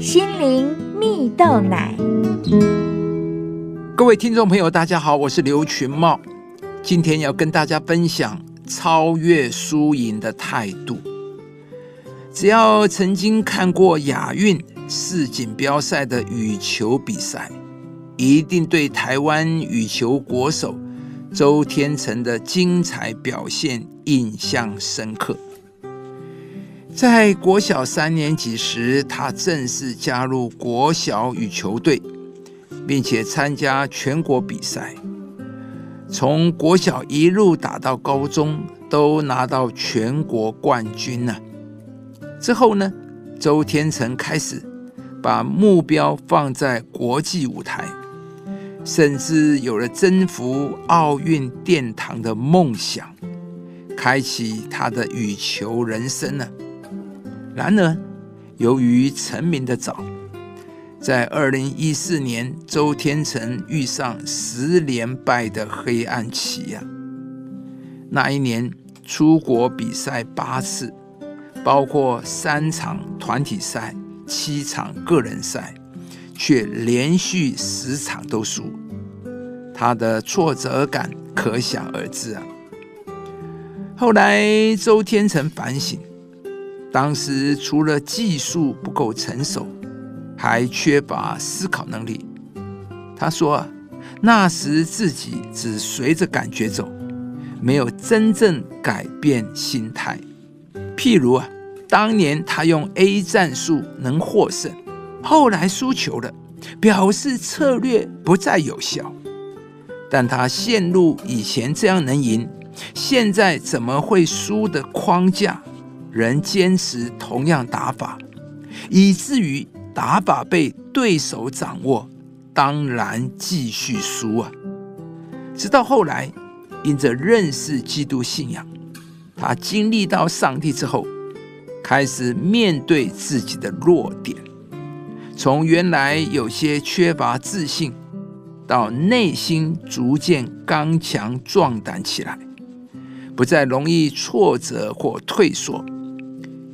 心灵蜜豆奶。各位听众朋友，大家好，我是刘群茂，今天要跟大家分享超越输赢的态度。只要曾经看过亚运世锦标赛的羽球比赛，一定对台湾羽球国手周天成的精彩表现印象深刻。在国小三年级时，他正式加入国小羽球队，并且参加全国比赛。从国小一路打到高中，都拿到全国冠军呢。之后呢，周天成开始把目标放在国际舞台，甚至有了征服奥运殿堂的梦想，开启他的羽球人生呢。然而，由于成名的早，在二零一四年，周天成遇上十连败的黑暗期呀。那一年出国比赛八次，包括三场团体赛、七场个人赛，却连续十场都输，他的挫折感可想而知啊。后来，周天成反省。当时除了技术不够成熟，还缺乏思考能力。他说：“那时自己只随着感觉走，没有真正改变心态。譬如啊，当年他用 A 战术能获胜，后来输球了，表示策略不再有效。但他陷入以前这样能赢，现在怎么会输的框架？”仍坚持同样打法，以至于打法被对手掌握，当然继续输啊！直到后来，因着认识基督信仰，他经历到上帝之后，开始面对自己的弱点，从原来有些缺乏自信，到内心逐渐刚强壮胆起来，不再容易挫折或退缩。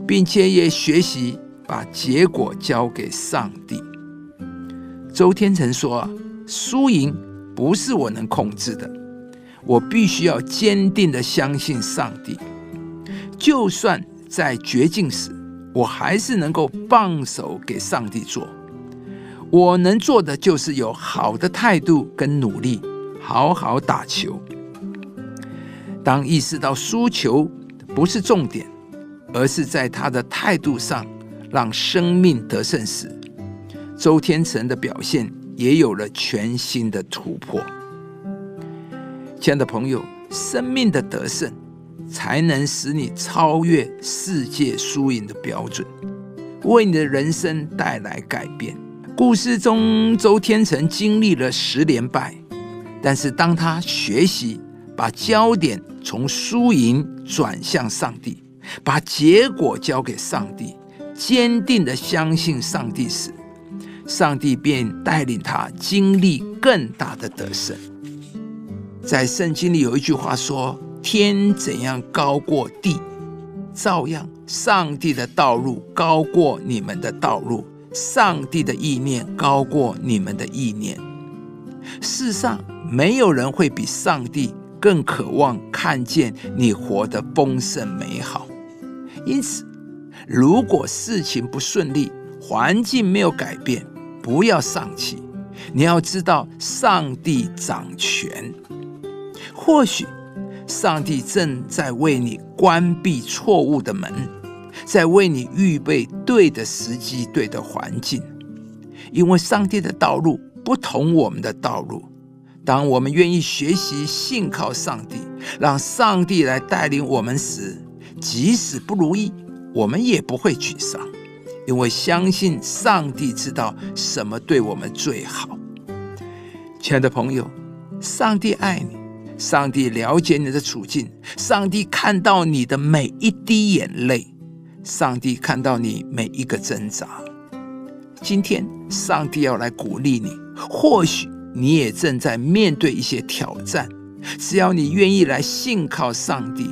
并且也学习把结果交给上帝。周天成说：“输赢不是我能控制的，我必须要坚定的相信上帝。就算在绝境时，我还是能够放手给上帝做。我能做的就是有好的态度跟努力，好好打球。当意识到输球不是重点。”而是在他的态度上让生命得胜时，周天成的表现也有了全新的突破。亲爱的朋友，生命的得胜才能使你超越世界输赢的标准，为你的人生带来改变。故事中，周天成经历了十连败，但是当他学习把焦点从输赢转向上帝。把结果交给上帝，坚定的相信上帝时，上帝便带领他经历更大的得胜。在圣经里有一句话说：“天怎样高过地，照样上帝的道路高过你们的道路，上帝的意念高过你们的意念。”世上没有人会比上帝更渴望看见你活得丰盛美好。因此，如果事情不顺利，环境没有改变，不要丧气。你要知道，上帝掌权。或许，上帝正在为你关闭错误的门，在为你预备对的时机、对的环境。因为上帝的道路不同我们的道路。当我们愿意学习信靠上帝，让上帝来带领我们时，即使不如意，我们也不会沮丧，因为相信上帝知道什么对我们最好。亲爱的朋友，上帝爱你，上帝了解你的处境，上帝看到你的每一滴眼泪，上帝看到你每一个挣扎。今天，上帝要来鼓励你，或许你也正在面对一些挑战，只要你愿意来信靠上帝。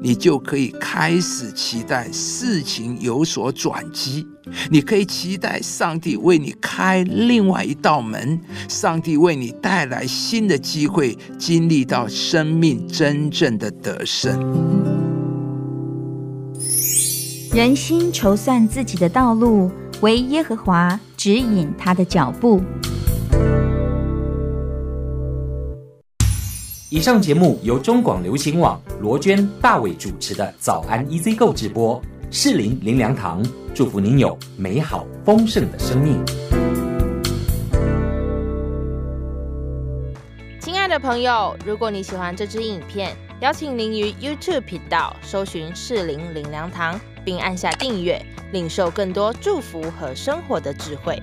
你就可以开始期待事情有所转机。你可以期待上帝为你开另外一道门，上帝为你带来新的机会，经历到生命真正的得胜。人心筹算自己的道路，唯耶和华指引他的脚步。以上节目由中广流行网罗娟、大伟主持的《早安 EZ 购》直播，适林林良堂祝福您有美好丰盛的生命。亲爱的朋友，如果你喜欢这支影片，邀请您于 YouTube 频道搜寻适林林良堂，并按下订阅，领受更多祝福和生活的智慧。